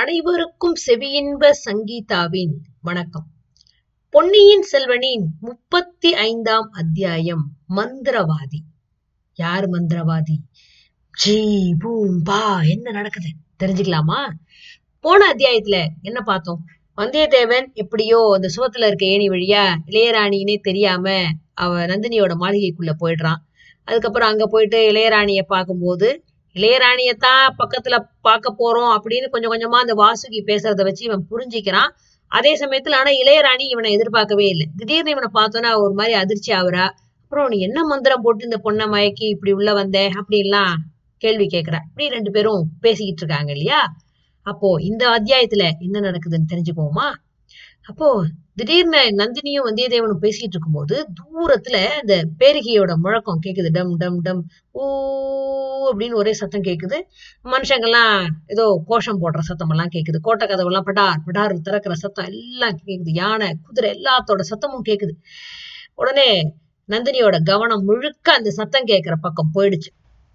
அனைவருக்கும் செவியின்ப சங்கீதாவின் வணக்கம். பொன்னியின் செல்வனின் முப்பத்தி ஐந்தாம் அத்தியாயம் மந்திரவாதி. யார் மந்திரவாதி? ஜீ பூம் பா என்ன நடக்குது? தெரிஞ்சுக்கலாமா? போன அத்தியாயத்துல என்ன பார்த்தோம்? வந்தியத்தேவன் எப்படியோ அந்த சுவத்துல இருக்க ஏணி வழியா இளையராணினே தெரியாம அவ நந்தினியோட மாளிகைக்குள்ள போயிடுறான். அதுக்கப்புறம் அங்க போயிட்டு இளையராணிய பார்க்கும்போது இளையராணியத்தான் பக்கத்துல பார்க்க போறோம் அப்படின்னு கொஞ்சம் கொஞ்சமா அந்த வாசுகி பேசுறத வச்சு இவன் புரிஞ்சுக்கிறான். அதே சமயத்துல ஆனா இளையராணி இவனை எதிர்பார்க்கவே இல்லை. திடீர்னு இவனை பார்த்தோன்னா ஒரு மாதிரி அதிர்ச்சி ஆகுறா. அப்புறம் நீ என்ன மந்திரம் போட்டு இந்த பொண்ணை மயக்கி இப்படி உள்ள வந்த அப்படின்லாம் கேள்வி கேட்கிறா இப்படி ரெண்டு பேரும் பேசிக்கிட்டு இருக்காங்க இல்லையா? அப்போ இந்த அத்தியாயத்துல என்ன நடக்குதுன்னு தெரிஞ்சுக்குவோமா? அப்போ திடீர்னு நந்தினியும் வந்தியத்தேவனும் பேசிட்டு இருக்கும்போது தூரத்துல அந்த பேரிகையோட முழக்கம் கேக்குது. டம் டம் டம் ஊ அப்படின்னு ஒரே சத்தம் கேக்குது. மனுஷங்கெல்லாம் ஏதோ கோஷம் போடுற சத்தம் எல்லாம் கேக்குது. கோட்டை கதவெல்லாம் படார் படார் திறக்கிற சத்தம் எல்லாம் கேக்குது. யானை குதிரை எல்லாத்தோட சத்தமும் கேக்குது. உடனே நந்தினியோட கவனம் முழுக்க அந்த சத்தம் கேட்கிற பக்கம் போயிடுச்சு.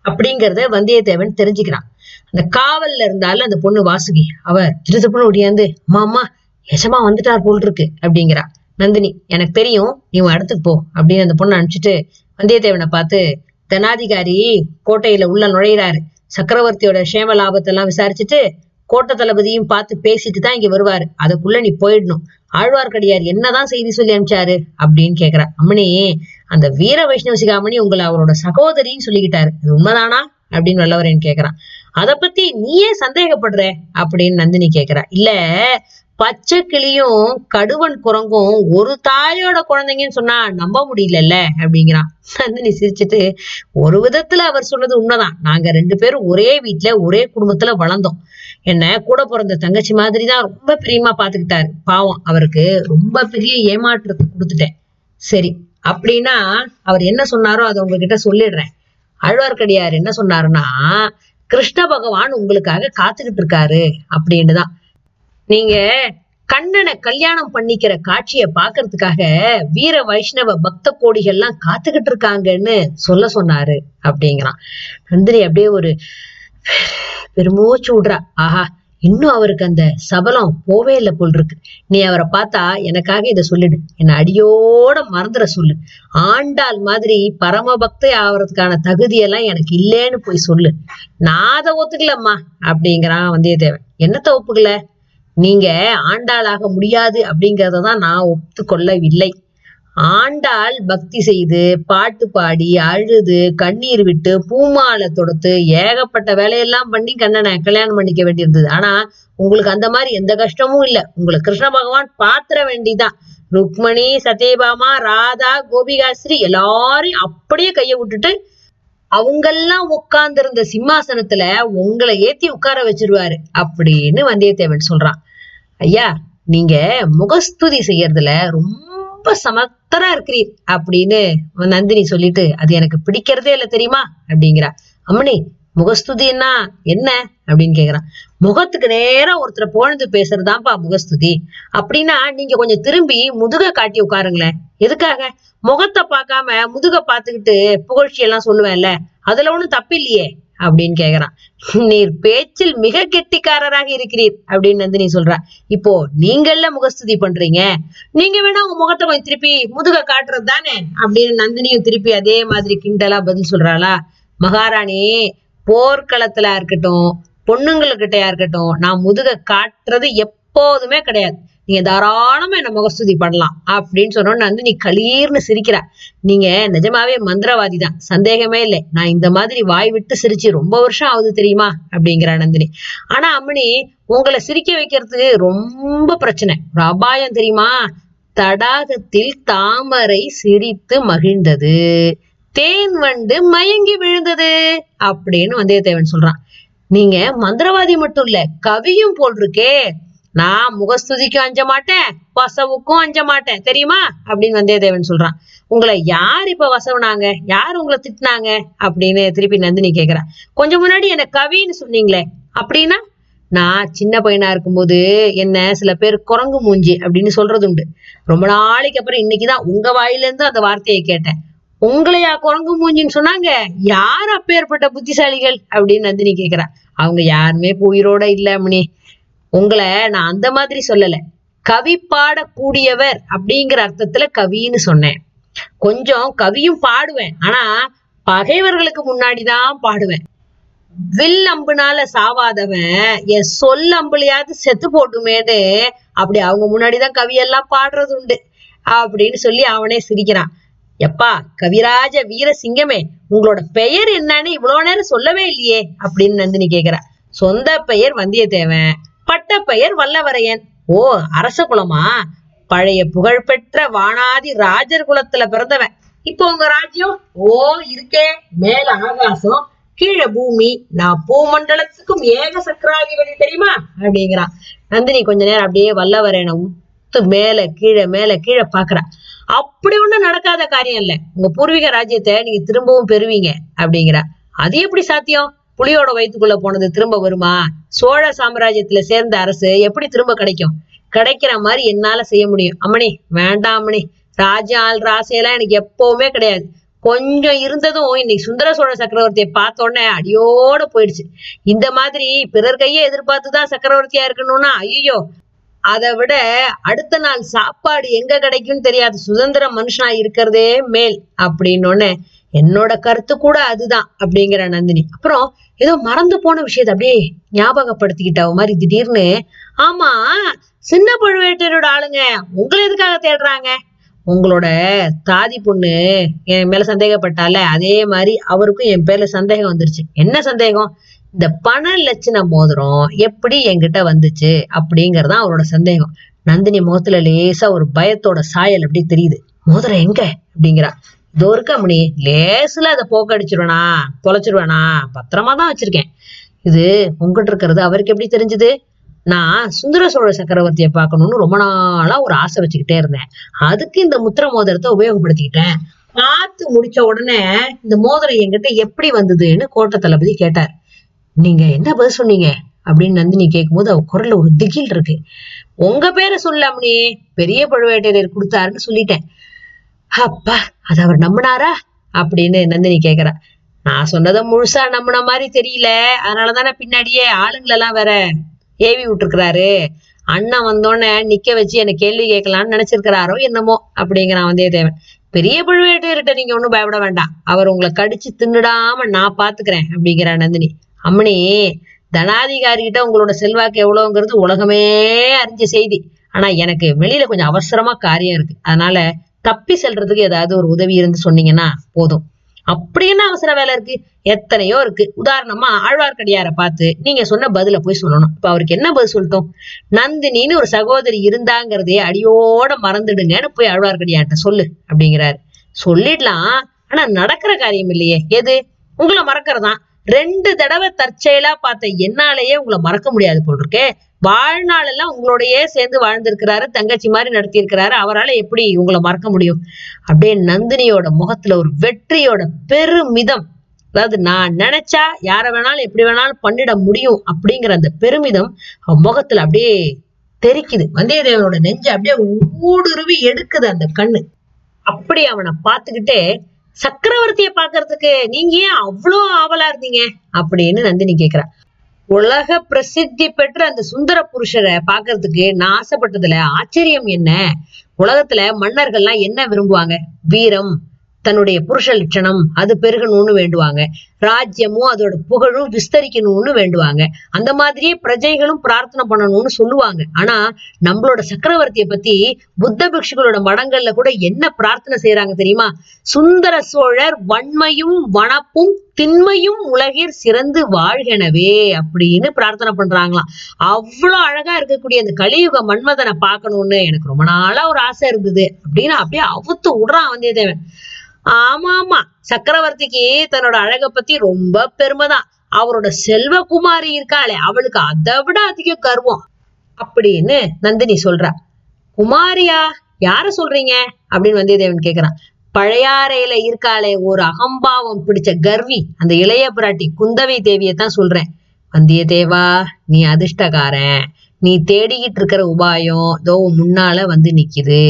அப்படிங்கறத வந்தியத்தேவன் தெரிஞ்சுக்கிறான். அந்த காவல்ல இருந்தாலும் அந்த பொண்ணு வாசுகி அவ திருத்தப்புன்னு ஒடியாந்து மாமா எஜமா வந்துட்டார் போல் இருக்கு அப்படிங்கிறா. நந்தினி எனக்கு தெரியும் நீ உன் இடத்துக்கு போ அப்படின்னு அந்த பொண்ணை அனுப்பிச்சிட்டு வந்தியத்தேவனை பார்த்து தனாதிகாரி கோட்டையில உள்ள நுழையிறாரு. சக்கரவர்த்தியோட சேம லாபத்தெல்லாம் விசாரிச்சுட்டு கோட்டை தளபதியும் பார்த்து பேசிட்டு தான் இங்க வருவாரு. அதுக்குள்ள நீ போயிடணும். ஆழ்வார்க்கடியார் என்னதான் செய்தி சொல்லி அனுப்பிச்சாரு? அப்படின்னு கேக்குறா. அம்மனி அந்த வீர வைஷ்ணவ சிகாமணி உங்களை அவரோட சகோதரின்னு சொல்லிக்கிட்டாரு. அது உண்மைதானா? அப்படின்னு வல்லவரேன்னு கேக்குறான். அதை பத்தி நீ ஏன் சந்தேகப்படுற? அப்படின்னு நந்தினி கேக்குறா. இல்ல பச்சை கிளியும் கடுவன் குரங்கும் ஒரு தாயோட குழந்தைங்கன்னு சொன்னா நம்ப முடியலல்ல அப்படிங்கிறான். நந்தினி சிரிச்சுட்டு ஒரு விதத்துல அவர் சொன்னது உண்மைதான். நாங்க ரெண்டு பேரும் ஒரே வீட்டுல ஒரே குடும்பத்துல வளர்ந்தோம். என்ன கூட பிறந்த தங்கச்சி மாதிரி தான் ரொம்ப பிரியமா பாத்துக்கிட்டாரு. பாவம் அவருக்கு ரொம்ப பெரிய ஏமாற்றத்தை கொடுத்துட்டேன். சரி அப்படின்னா அவர் என்ன சொன்னாரோ அதை உங்ககிட்ட சொல்லிடுறேன். ஆழ்வார்க்கடியார் என்ன சொன்னாருன்னா கிருஷ்ண பகவான் உங்களுக்காக காத்துக்கிட்டு இருக்காரு அப்படின்னு தான் நீங்க கண்ணனை கல்யாணம் பண்ணிக்கிற காட்சிய பாக்குறதுக்காக வீர வைஷ்ணவ பக்த கோடிகள்லாம் காத்துக்கிட்டு இருக்காங்கன்னு சொல்ல சொன்னாரு அப்படிங்கிறான். நந்தினி அப்படியே ஒரு பெருமூச்சு விடுறா. ஆஹா இன்னும் அவருக்கு அந்த சபலம் போவே இல்லை போல் இருக்கு. நீ அவரை பார்த்தா எனக்காக இதை சொல்லிடு. என்னை அடியோட மறந்துட சொல்லு. ஆண்டாள் மாதிரி பரம பக்தை ஆவறதுக்கான தகுதியெல்லாம் எனக்கு இல்லேன்னு போய் சொல்லு. நான் அதை ஒத்துக்கலம்மா அப்படிங்கிறான் வந்தியத்தேவன். என்னத்தை ஒப்புக்கல? நீங்க ஆண்டாளாக முடியாது அப்படிங்கிறத தான் நான் ஒத்துக்கொள்ளவில்லை. ஆண்டாள் பக்தி செய்து பாட்டு பாடி அழுது கண்ணீர் விட்டு பூமாலை தொடுத்து ஏகப்பட்ட வேலையெல்லாம் பண்ணி கண்ணனை கல்யாணம் பண்ணிக்க வேண்டியிருந்தது. ஆனா உங்களுக்கு அந்த மாதிரி எந்த கஷ்டமும் இல்லை. உங்களுக்கு கிருஷ்ண பகவான் பாத்திர வேண்டிதான். ருக்மணி சத்யபாமா ராதா கோபிகாஸ்ரீ எல்லாரையும் அப்படியே கையை விட்டுட்டு அவங்கெல்லாம் உட்கார்ந்திருந்த சிம்மாசனத்துல உங்களை ஏத்தி உட்கார வச்சிருவாரு அப்படின்னு வந்தியத்தேவன் சொல்றான். ஐயா நீங்க முகஸ்துதி செய்யறதுல ரொம்ப சமத்தரா இருக்கிறீர் அப்படின்னு நந்தினி சொல்லிட்டு அது எனக்கு பிடிக்கிறதே இல்லை தெரியுமா? அப்படிங்கிறா. அம்மனி முகஸ்துதின்னா என்ன? அப்படின்னு கேக்குறான். முகத்துக்கு நேரா ஒருத்தரை புகழ்ந்து பேசுறதுதான்ப்பா முகஸ்துதி. அப்படின்னா நீங்க கொஞ்சம் திரும்பி முதுக காட்டி உட்காருங்களேன். எதுக்காக? முகத்தை பார்க்காம முதுக பார்த்துக்கிட்டு புகழ்ச்சி எல்லாம் சொல்லுவேன்ல அதுல ஒண்ணும் தப்பில்லையே அப்படின்னு கேக்குறான். நீர் பேச்சில் மிக கெட்டிக்காரராக இருக்கிறீர் அப்படின்னு நந்தினி சொல்றா. இப்போ நீங்கள்ல முகஸ்துதி பண்றீங்க. நீங்க வேணா உங்க முகத்தை கொஞ்சம் திருப்பி முதுக காட்டுறது தானே அப்படின்னு நந்தினியும் திருப்பி அதே மாதிரி கிண்டலா பதில் சொல்றாளா. மகாராணி போர்க்களத்துல இருக்கட்டும் பொண்ணுங்களுக்கிட்டயா இருக்கட்டும் நான் முதுக காட்டுறது எப்போதுமே கிடையாது. நீங்க தாராளமா என்ன முகஸ்துதி பண்ணலாம் அப்படின்னு சொன்னோன்னு நந்தினி களீர்னு சிரிக்கிற. நீங்க நிஜமாவே மந்திரவாதி தான் சந்தேகமே இல்லை. நான் இந்த மாதிரி வாய் விட்டு சிரிச்சு ரொம்ப வருஷம் ஆகுது தெரியுமா? அப்படிங்கிற நந்தினி. ஆனா அம்மனி உங்களை சிரிக்க வைக்கிறது ரொம்ப பிரச்சனை. ஒரு அபாயம் தெரியுமா? தடாகத்தில் தாமரை சிரித்து மகிழ்ந்தது. தேன் வண்டு மயங்கி விழுந்தது அப்படின்னு வந்தியத்தேவன் சொல்றான். நீங்க மந்திரவாதி மட்டும் இல்ல கவியும் போல் இருக்கே நான் முகஸ்துதிக்கும் அஞ்ச மாட்டேன் வசவுக்கும் அஞ்ச மாட்டேன் தெரியுமா? அப்படின்னு வந்தியத்தேவன் சொல்றான். உங்களை யார் இப்ப வசவுனாங்க? யார் உங்களை திட்டினாங்க? அப்படின்னு திருப்பி நந்தினி கேக்குறா. கொஞ்சம் முன்னாடி என்ன கவின்னு சொன்னீங்களே அப்படின்னா? நான் சின்ன பையனா இருக்கும்போது என்ன சில பேர் குரங்கு மூஞ்சி அப்படின்னு சொல்றது உண்டு ரொம்ப நாளைக்கு அப்புறம் இன்னைக்குதான் உங்க வாயில இருந்து அந்த வார்த்தையை கேட்டேன். உங்களையா குரங்கு மூஞ்சின்னு சொன்னாங்க? யார் அப்பேற்பட்ட புத்திசாலிகள்? அப்படின்னு நந்தினி கேக்குறா. அவங்க யாருமே உயிரோட இல்ல மணி உங்களை நான் அந்த மாதிரி சொல்லல. கவி பாடக்கூடியவர் அப்படிங்கிற அர்த்தத்துல கவின்னு சொன்னேன். கொஞ்சம் கவியும் பாடுவேன். ஆனா பகைவர்களுக்கு முன்னாடிதான் பாடுவேன். வில் அம்புனால சாவாதவன் என் சொல் அம்புலையாவது செத்து போட்டுமேன்னு அப்படி அவங்க முன்னாடிதான் கவியெல்லாம் பாடுறது உண்டு அப்படின்னு சொல்லி அவனே சிரிக்கிறான். எப்பா கவிராஜ வீரசிங்கமே உங்களோட பெயர் என்னன்னு இவ்வளவு நேரம் சொல்லவே இல்லையே அப்படின்னு நந்தினி கேக்குறா. சொந்த பெயர் வந்தியத்தேவன் பட்ட பெயர் வல்லவரையன். ஓ அரச குலமா? பழைய புகழ்பெற்ற வானாதி ராஜர் குலத்துல பிறந்தவன். இப்போ உங்க ராஜ்யம்? ஓ இருக்கே மேல ஆகாசம் கீழே பூமி நான் பூமண்டலத்துக்கும் ஏக சக்கராதிபதி தெரியுமா? அப்படிங்கிறான் நந்தினி கொஞ்ச நேரம் அப்படியே வல்லவரையனை உத்து மேல கீழே மேல கீழே பாக்குறா அப்படி ஒண்ணும் நடக்காத காரியம் இல்ல. உங்க பூர்வீக ராஜ்யத்தை நீங்க திரும்பவும் பெறுவீங்க அப்படிங்கிறா. அது எப்படி சாத்தியம்? புலியோட வயிற்றுக்குள்ள போனது திரும்ப வருமா? சோழ சாம்ராஜ்யத்துல சேர்ந்த அரசு எப்படி திரும்ப கிடைக்கும்? கிடைக்கிற மாதிரி என்னால செய்ய முடியும். அம்மணி வேண்டாம் அம்மணி. ராஜ்யம் ராசையெல்லாம் எனக்கு எப்பவுமே கிடையாது. கொஞ்சம் இருந்ததும் இன்னைக்கு சுந்தர சோழ சக்கரவர்த்தியை பார்த்த உடனே அடியோட போயிடுச்சு. இந்த மாதிரி பிறர் கையை எதிர்பார்த்துதான் சக்கரவர்த்தியா இருக்கணும்னா ஐயோ அதை விட அடுத்த நாள் சாப்பாடு எங்க கிடைக்கும்னு தெரியாது. சுதந்திர மனுஷனா இருக்கிறதே மேல் அப்படின்னு என்னோட கருத்து கூட அதுதான் அப்படிங்கிற நந்தினி. அப்புறம் ஏதோ மறந்து போன விஷயத்தை அப்படியே ஞாபகப்படுத்திக்கிட்ட மாதிரி திடீர்னு ஆமா சின்ன பழுவேட்டரோட ஆளுங்க உங்களை எதுக்காக தேடுறாங்க? உங்களோட தாதி பொண்ணு என் மேல சந்தேகப்பட்டால அதே மாதிரி அவருக்கும் என் பேர்ல சந்தேகம் வந்துருச்சு. என்ன சந்தேகம்? இந்த பண லட்சண மோதிரம் எப்படி என்கிட்ட வந்துச்சு அப்படிங்கறத அவரோட சந்தேகம். நந்தினி முகத்துல லேசா ஒரு பயத்தோட சாயல் அப்படி தெரியுது. மோதிரம் எங்க? அப்படிங்கிறா. இதோ இருக்க மணி லேசுல அதை போக்கடிச்சிருவேனா தொலைச்சிருவேனா பத்திரமா தான் வச்சிருக்கேன். இது உங்ககிட்ட இருக்கிறது அவருக்கு எப்படி தெரிஞ்சது? நான் சுந்தர சோழ சக்கரவர்த்தியை பார்க்கணும்னு ரொம்ப நாளா ஒரு ஆசை வச்சுக்கிட்டே இருந்தேன். அதுக்கு இந்த முத்திர மோதிரத்தை உபயோகப்படுத்திக்கிட்டேன். பார்த்து முடிச்ச உடனே இந்த மோதிரம் என்கிட்ட எப்படி வந்ததுன்னு கோட்ட தளபதி கேட்டார். நீங்க என்ன பதில் சொன்னீங்க? அப்படின்னு நந்தினி கேட்கும்போது அவ குரல்ல ஒரு திகில் இருக்கு. உங்க பேரை சொல்லாமனே பெரிய பழுவேட்டையர் கொடுத்தாருன்னு சொல்லிட்டேன். அப்பா அது அவர் நம்பினாரா? அப்படின்னு நந்தினி கேக்குறா. நான் சொன்னதை முழுசா நம்பின மாதிரி தெரியல. அதனாலதானே பின்னாடியே ஆளுங்களெல்லாம் வேற ஏவி விட்டுருக்கிறாரு. அண்ணன் வந்தோடனே நிக்க வச்சு என்ன கேள்வி கேட்கலாம்னு நினைச்சிருக்கிறாரோ என்னமோ அப்படிங்கிறான் வந்தியத்தேவன். பெரிய பழுவேட்டையர்கிட்ட நீங்க ஒன்றும் பயப்பட வேண்டாம். அவர் உங்களை கடிச்சு தின்னுடாம நான் பாத்துக்கிறேன் அப்படிங்கிறா நந்தினி. அம்மணி தனாதிகாரி கிட்ட உங்களோட செல்வாக்கு எவ்வளவுங்கிறது உலகமே அறிஞ்ச செய்தி. ஆனா எனக்கு வெளியில கொஞ்சம் அவசரமா காரியம் இருக்கு. அதனால தப்பி செல்றதுக்கு ஏதாவது ஒரு உதவி இருந்து சொன்னீங்கன்னா போதும். அப்படி என்ன அவசர வேலை இருக்கு? எத்தனையோ இருக்கு. உதாரணமா ஆழ்வார்க்கடியாரை பார்த்து நீங்க சொன்ன பதில போய் சொல்லணும். இப்ப அவருக்கு என்ன பதில் சொல்லட்டும்? நந்தினின்னு ஒரு சகோதரி இருந்தாங்கிறதே அடியோட மறந்துடுங்கன்னு போய் ஆழ்வார்க்கடியார்ட்ட சொல்லு அப்படிங்கிறாரு. சொல்லிடலாம். ஆனா நடக்கிற காரியம் இல்லையே. எது? உங்களை மறக்கிறதான் ரெண்டு தடவை தற்செயலா பார்த்த என்னாலேயே உங்களை மறக்க முடியாது போல் இருக்கே வாழ்நாள் எல்லாம் உங்களோடயே சேர்ந்து வாழ்ந்திருக்கிறாரு தங்கச்சி மாதிரி நடத்தியிருக்கிறாரு. அவரால் எப்படி உங்களை மறக்க முடியும்? அப்படியே நந்தினியோட முகத்துல ஒரு வெற்றியோட பெருமிதம். அதாவது நான் நினைச்சா யாரை வேணாலும் எப்படி வேணாலும் பண்ணிட முடியும் அப்படிங்கிற அந்த பெருமிதம் அவன் முகத்துல அப்படியே தெரிக்குது. வந்தியத்தேவனோட நெஞ்சு அப்படியே ஊடுருவி எடுக்குது அந்த கண்ணு. அப்படி அவனை பார்த்துக்கிட்டே சக்கரவர்த்திய பாக்குறதுக்கு நீங்க ஏன் அவ்வளோ ஆவலா இருந்தீங்க? அப்படின்னு நந்தினி கேக்குறா. உலக பிரசித்தி பெற்ற அந்த சுந்தர புருஷரை பாக்குறதுக்கு நான் ஆசைப்பட்டதுல ஆச்சரியம் என்ன? உலகத்துல மன்னர்கள்லாம் என்ன விரும்புவாங்க? வீரம் தன்னுடைய புருஷ லட்சணம் அது பெருகணும்னு வேண்டுவாங்க. ராஜ்யமும் அதோட புகழும் விஸ்தரிக்கணும்னு வேண்டுவாங்க. அந்த மாதிரியே பிரஜைகளும் பிரார்த்தனை பண்ணணும்னு சொல்லுவாங்க. ஆனா நம்மளோட சக்கரவர்த்திய பத்தி புத்த பிக்ஷுகளோட மடங்கள்ல கூட என்ன பிரார்த்தனை செய்யறாங்க தெரியுமா? சுந்தர சோழர் வன்மையும் வனப்பும் திண்மையும் உலகில் சிறந்து வாழ்கெனவே அப்படின்னு பிரார்த்தனை பண்றாங்களாம். அவ்வளவு அழகா இருக்கக்கூடிய அந்த கலியுக மன்மதனை பார்க்கணும்னு எனக்கு ரொம்ப நாளா ஒரு ஆசை இருந்தது அப்படின்னு அப்படியே அவுத்து விடுறான் வந்தியத்தேவன் ஆமா ஆமா சக்கரவர்த்திக்கு தன்னோட அழக பத்தி ரொம்ப பெருமைதான். அவரோட செல்வகுமாரி இருக்காளே அவளுக்கு அதை விட அதிக கர்வம். அப்படின்னு நந்தினி சொல்றா. குமாரியா யார சொல்றீங்க? அப்படின்னு வந்தியத்தேவன் கேக்குறான். பழையாறையில இருக்காளே ஒரு அகம்பாவம் பிடிச்ச கர்வி அந்த இளைய பிராட்டி குந்தவை தேவியை தான் சொல்றேன். வந்தியத்தேவா நீ அதிர்ஷ்டக்காரன். நீ தேடிக்கிட்டு இருக்கிற உபாயம் தோ முன்னால வந்து நிக்குது.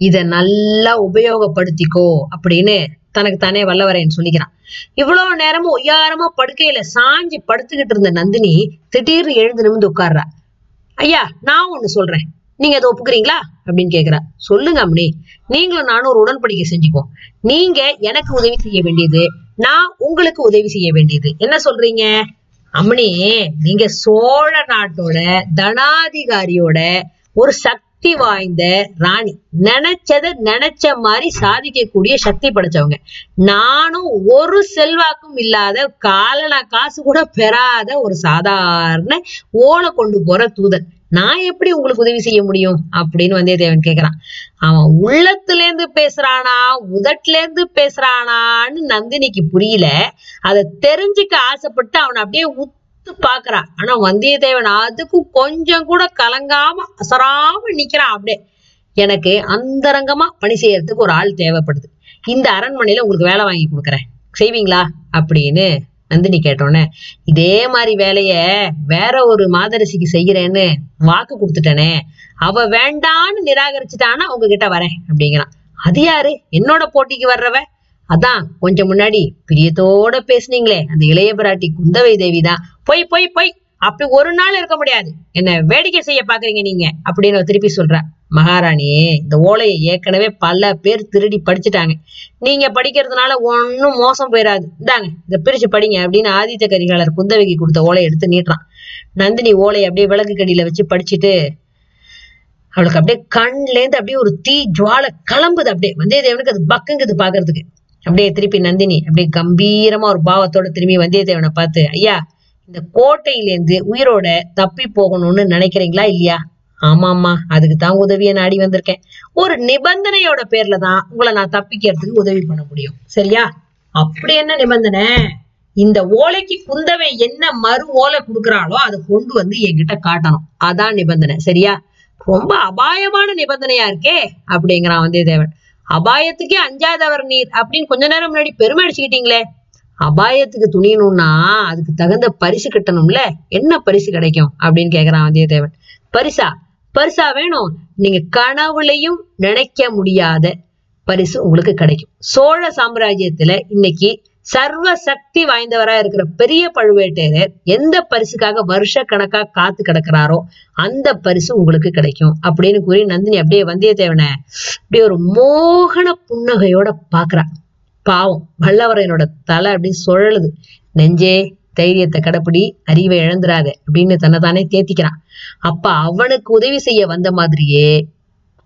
இதை நல்லா உபயோகப்படுத்திக்கோ அப்படின்னு தனக்கு தானே வல்லவரையன் சொல்லிக்கிறான். இவ்வளவு நேரமும் ஒய்யாரமா படுக்கையில சாஞ்சி படுத்துக்கிட்டு இருந்த நந்தினி திடீர்னு எழுந்து நிமிந்து உட்கார்றா. ஐயா நான் ஒண்ணு சொல்றேன். நீங்க அதை ஒப்புக்கிறீங்களா? அப்படின்னு கேக்குறா. சொல்லுங்க அம்மணி நீங்களும் நானும் ஒரு உடன்படிக்கை செஞ்சுப்போம் நீங்க எனக்கு உதவி செய்ய வேண்டியது நான் உங்களுக்கு உதவி செய்ய வேண்டியது. என்ன சொல்றீங்க? அம்மணி நீங்க சோழ நாட்டோட தனாதிகாரியோட ஒரு சக்தி சக்தி வாய்ந்த ராணி. நினைச்சத நினைச்ச மாதிரி சாதிக்கக்கூடிய சக்தி படைச்சவங்க. நானும் ஒரு செல்வாக்கும் இல்லாத காலனா காசு கூட பெறாத ஒரு சாதாரண ஓலை கொண்டு போற தூதன். நான் எப்படி உங்களுக்கு உதவி செய்ய முடியும்? அப்படின்னு வந்தியத்தேவன் கேக்குறான். அவன் உள்ளத்துல இருந்து பேசுறானா உதட்டுல இருந்து பேசுறானான்னு நந்தினிக்கு புரியல. அதை தெரிஞ்சுக்க ஆசைப்பட்டு அவனை அப்படியே பார்த்து பாக்குறான் ஆனா வந்தியத்தேவன் அதுக்கும் கொஞ்சம் கூட கலங்காம அசராம நிக்கிறான் அப்படியே. எனக்கு அந்தரங்கமா பணி செய்யறதுக்கு ஒரு ஆள் தேவைப்படுது. இந்த அரண்மனையில உங்களுக்கு வேலை வாங்கி கொடுக்குறேன். செய்வீங்களா? அப்படின்னு நந்தினி கேட்டோன்னே இதே மாதிரி வேலைய வேற ஒரு மாதரசிக்கு செய்யறேன்னு வாக்கு கொடுத்துட்டனே. அவ வேண்டான்னு நிராகரிச்சுட்டானா உங்ககிட்ட வரேன். அப்படிங்கிறான். அது யாரு? என்னோட போட்டிக்கு வர்றவ? அதான் கொஞ்சம் முன்னாடி பிரியத்தோட பேசுனீங்களே அந்த இளைய பிராட்டி குந்தவை தேவி தான் பொய் பொய் பொய் அப்படி ஒரு நாள் இருக்க முடியாது. என்ன வேடிக்கை செய்ய பாக்குறீங்க நீங்க அப்படின்னு திருப்பி சொல்ற. மகாராணி இந்த ஓலையை ஏற்கனவே பல பேர் திருடி படிச்சுட்டாங்க. நீங்க படிக்கிறதுனால ஒன்னும் மோசம் போயிடாது இந்தாங்க இதை பிரிச்சு படிங்க அப்படின்னு ஆதித்த கரிகாலர் குந்தவைக்கு கொடுத்த ஓலையை எடுத்து நீட்டுறான். நந்தினி ஓலையை அப்படியே விளக்கு கடியில வச்சு படிச்சுட்டு அவளுக்கு அப்படியே கண்லேருந்து அப்படியே ஒரு தீ ஜுவாலை கிளம்புது அப்படியே. வந்தியத்தேவனுக்கு அது பக்குங்குது பாக்குறதுக்கு அப்படியே திருப்பி நந்தினி அப்படியே கம்பீரமா ஒரு பாவத்தோட திரும்பி வந்தியத்தேவனை பார்த்து ஐயா இந்த கோட்டையிலேருந்து உயிரோட தப்பி போகணும்னு நினைக்கிறீங்களா இல்லையா? ஆமாம்மா அதுக்கு தான் உதவியை நாடி வந்திருக்கேன். ஒரு நிபந்தனையோட பேர்ல தான் உங்களை நான் தப்பிக்கிறதுக்கு உதவி பண்ண முடியும். சரியா? அப்படி என்ன நிபந்தனை? இந்த ஓலைக்கு குந்தவை என்ன மறு ஓலை கொடுக்குறாளோ அதை கொண்டு வந்து என்கிட்ட காட்டணும். அதான் நிபந்தனை. சரியா? ரொம்ப அபாயமான நிபந்தனையா இருக்கே அப்படிங்கிறான் வந்தியத்தேவன். அபாயத்துக்கே அஞ்சாதவர் நீர் அப்படின்னு கொஞ்ச நேரம் முன்னாடி பெருமை அடிச்சுக்கிட்டீங்களே. அபாயத்துக்கு துணியணும்னா அதுக்கு தகுந்த பரிசு கட்டணும்ல. என்ன பரிசு கிடைக்கும் அப்படின்னு கேக்குறான் வந்தியத்தேவன் பரிசா? பரிசா வேணும். நீங்க கனவுலையும் நினைக்க முடியாத பரிசு உங்களுக்கு கிடைக்கும். சோழ சாம்ராஜ்யத்துல இன்னைக்கு சர்வ சக்தி வாய்ந்தவரா இருக்கிற பெரிய பழுவேட்டையர் எந்த பரிசுக்காக வருஷ கணக்கா காத்து கிடக்குறாரோ அந்த பரிசு உங்களுக்கு கிடைக்கும் அப்படின்னு கூறி நந்தினி அப்படியே வந்தியத்தேவனை அப்படியே ஒரு மோகன புன்னகையோட பாக்குறா. பாவம் வல்லவரையனோட தலை அப்படி சுழலுது. நெஞ்சே தைரியத்தை கடப்பிடி அறிவை இழந்துராத அப்படின்னு தன்னைத்தானே தேத்திக்கிறான். அப்ப அவனுக்கு உதவி செய்ய வந்த மாதிரியே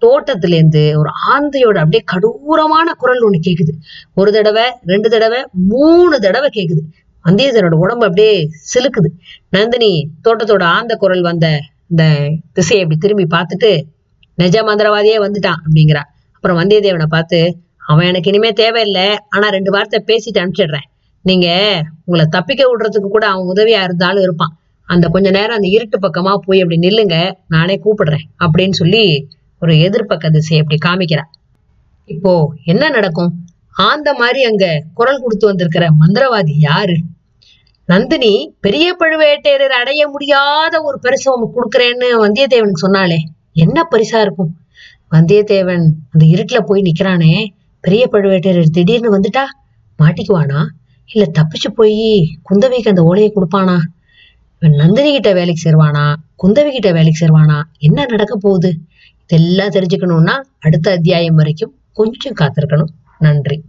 தோட்டத்துல இருந்து ஒரு ஆந்தையோட அப்படியே கடூரமான குரல் ஒண்ணு கேக்குது. ஒரு தடவை ரெண்டு தடவை மூணு தடவை கேக்குது. வந்தியத்தனோட உடம்பு அப்படியே சிலுக்குது. நந்தினி தோட்டத்தோட ஆந்த குரல் வந்த இந்த திசையை அப்படி திரும்பி பார்த்துட்டு நிஜ மந்திரவாதியே வந்துட்டான் அப்படிங்கிறா. அப்புறம் வந்தியத்தேவனை பார்த்து அவன் எனக்கு இனிமே தேவையில்லை. ஆனா ரெண்டு வார்த்தை பேசிட்டு அனுப்பிச்சிடுறேன். நீங்க உங்களை தப்பிக்க விடுறதுக்கு கூட அவன் உதவியா இருந்தாலும் இருப்பான். அந்த கொஞ்ச நேரம் அந்த இருட்டு பக்கமா போய் அப்படி நில்லுங்க. நானே கூப்பிடுறேன் அப்படின்னு சொல்லி ஒரு எதிர்பக்க திசையை அப்படி காமிக்கிறா இப்போ என்ன நடக்கும்? ஆந்த மாதிரி அங்க குரல் கொடுத்து வந்திருக்கிற மந்திரவாதி யாரு? நந்தினி பெரிய பழுவேட்டையரர் அடைய முடியாத ஒரு பரிசு உனக்கு கொடுக்குறேன்னு வந்தியத்தேவனுக்கு சொன்னாலே என்ன பரிசா இருக்கும்? வந்தியத்தேவன் அந்த இருட்டுல போய் நிக்கிறானே. பெரிய பழுவேட்டையர் திடீர்னு வந்துட்டா? மாட்டிக்குவானா? இல்ல தப்பிச்சு போய் குந்தவிக்கு அந்த ஓலையை கொடுப்பானா? இவன் நந்தினி கிட்ட வேலைக்கு சேருவானா? குந்தவி கிட்ட வேலைக்கு சேருவானா? என்ன நடக்க போகுது? இதெல்லாம் தெரிஞ்சுக்கணும்னா அடுத்த அத்தியாயம் வரைக்கும் கொஞ்சம் காத்திருக்கணும். நன்றி.